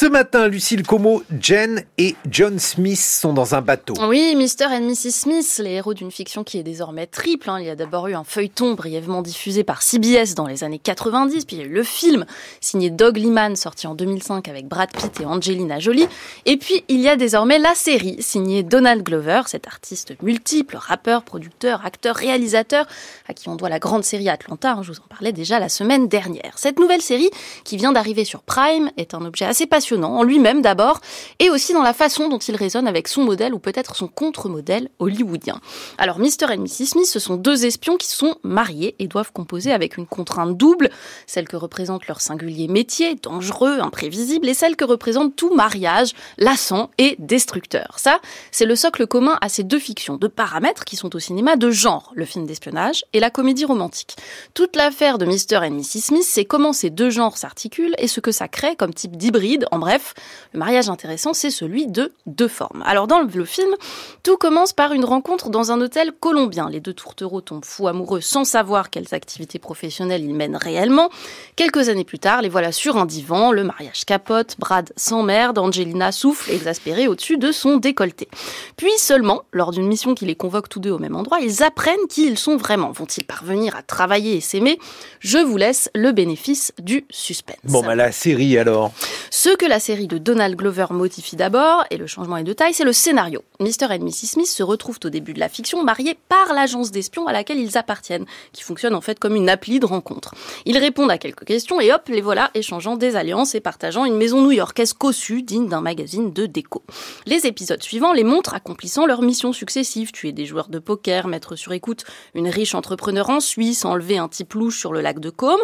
Ce matin, Lucille Como, Jen et John Smith sont dans un bateau. Oui, Mr. and Mrs. Smith, les héros d'une fiction qui est désormais triple. Hein. Il y a d'abord eu un feuilleton brièvement diffusé par CBS dans les années 90, puis il y a eu le film signé Doug Liman, sorti en 2005 avec Brad Pitt et Angelina Jolie. Et puis il y a désormais la série signée Donald Glover, cet artiste multiple, rappeur, producteur, acteur, réalisateur, à qui on doit la grande série Atlanta. Hein. Je vous en parlais déjà la semaine dernière. Cette nouvelle série, qui vient d'arriver sur Prime, est un objet assez passionnant, en lui-même d'abord, et aussi dans la façon dont il résonne avec son modèle ou peut-être son contre-modèle hollywoodien. Alors Mr. et Mrs. Smith, ce sont deux espions qui sont mariés et doivent composer avec une contrainte double, celle que représente leur singulier métier, dangereux, imprévisible, et celle que représente tout mariage, lassant et destructeur. Ça, c'est le socle commun à ces deux fictions, deux paramètres qui sont au cinéma de genre, le film d'espionnage et la comédie romantique. Toute l'affaire de Mr. et Mrs. Smith, c'est comment ces deux genres s'articulent et ce que ça crée comme type d'hybride. En bref, le mariage intéressant, c'est celui de deux formes. Alors dans le film, tout commence par une rencontre dans un hôtel colombien. Les deux tourtereaux tombent fous amoureux sans savoir quelles activités professionnelles ils mènent réellement. Quelques années plus tard, les voilà sur un divan, le mariage capote, Brad s'emmerde, Angelina souffle exaspérée au-dessus de son décolleté. Puis seulement, lors d'une mission qui les convoque tous deux au même endroit, ils apprennent qui ils sont vraiment. Vont-ils parvenir à travailler et s'aimer? Je vous laisse le bénéfice du suspense. Bon, bah la série alors Ce que la série de Donald Glover modifie d'abord, et le changement est de taille, c'est le scénario. Mr. et Mrs. Smith se retrouvent au début de la fiction mariés par l'agence d'espions à laquelle ils appartiennent, qui fonctionne en fait comme une appli de rencontre. Ils répondent à quelques questions et hop, les voilà échangeant des alliances et partageant une maison new-yorkaise cossue digne d'un magazine de déco? Les épisodes suivants les montrent accomplissant leurs missions successives, tuer des joueurs de poker, mettre sur écoute une riche entrepreneur en Suisse, enlever un type louche sur le lac de Côme,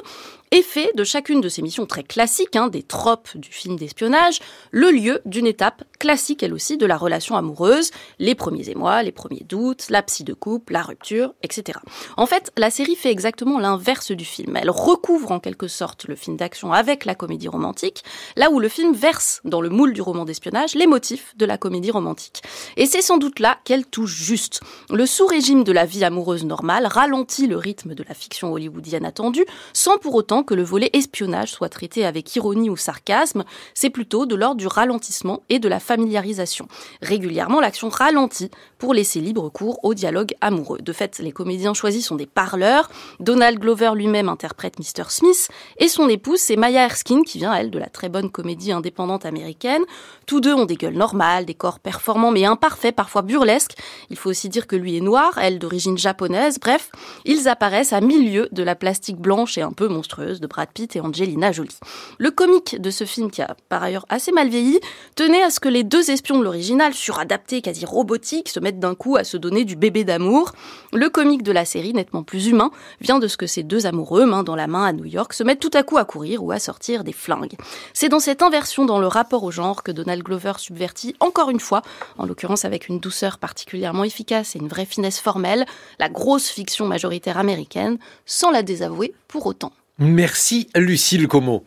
et fait de chacune de ces missions très classiques, hein, des tropes du film d'espionnage, le lieu d'une étape classique elle aussi de la relation amoureuse, les premiers émois, les premiers doutes, la psy de couple, la rupture, etc. En fait, la série fait exactement l'inverse du film. Elle recouvre en quelque sorte le film d'action avec la comédie romantique, là où le film verse dans le moule du roman d'espionnage les motifs de la comédie romantique. Et c'est sans doute là qu'elle touche juste. Le sous-régime de la vie amoureuse normale ralentit le rythme de la fiction hollywoodienne attendue, sans pour autant que le volet espionnage soit traité avec ironie ou sarcasme, c'est plutôt de l'ordre du ralentissement et de la Régulièrement, l'action ralentit pour laisser libre cours au dialogue amoureux. De fait, les comédiens choisis sont des parleurs. Donald Glover lui-même interprète Mr. Smith et son épouse, c'est Maya Erskine qui vient, elle, de la très bonne comédie indépendante américaine. Tous deux ont des gueules normales, des corps performants mais imparfaits, parfois burlesques. Il faut aussi dire que lui est noir, elle d'origine japonaise. Bref, ils apparaissent à milieu de la plastique blanche et un peu monstrueuse de Brad Pitt et Angelina Jolie. Le comique de ce film, qui a par ailleurs assez mal vieilli, tenait à ce que les deux espions de l'original, suradaptés, quasi robotiques, se mettent d'un coup à se donner du bébé d'amour. Le comique de la série, nettement plus humain, vient de ce que ces deux amoureux, main dans la main à New York, se mettent tout à coup à courir ou à sortir des flingues. C'est dans cette inversion dans le rapport au genre que Donald Glover subvertit encore une fois, en l'occurrence avec une douceur particulièrement efficace et une vraie finesse formelle, la grosse fiction majoritaire américaine, sans la désavouer pour autant. Merci Lucille Como.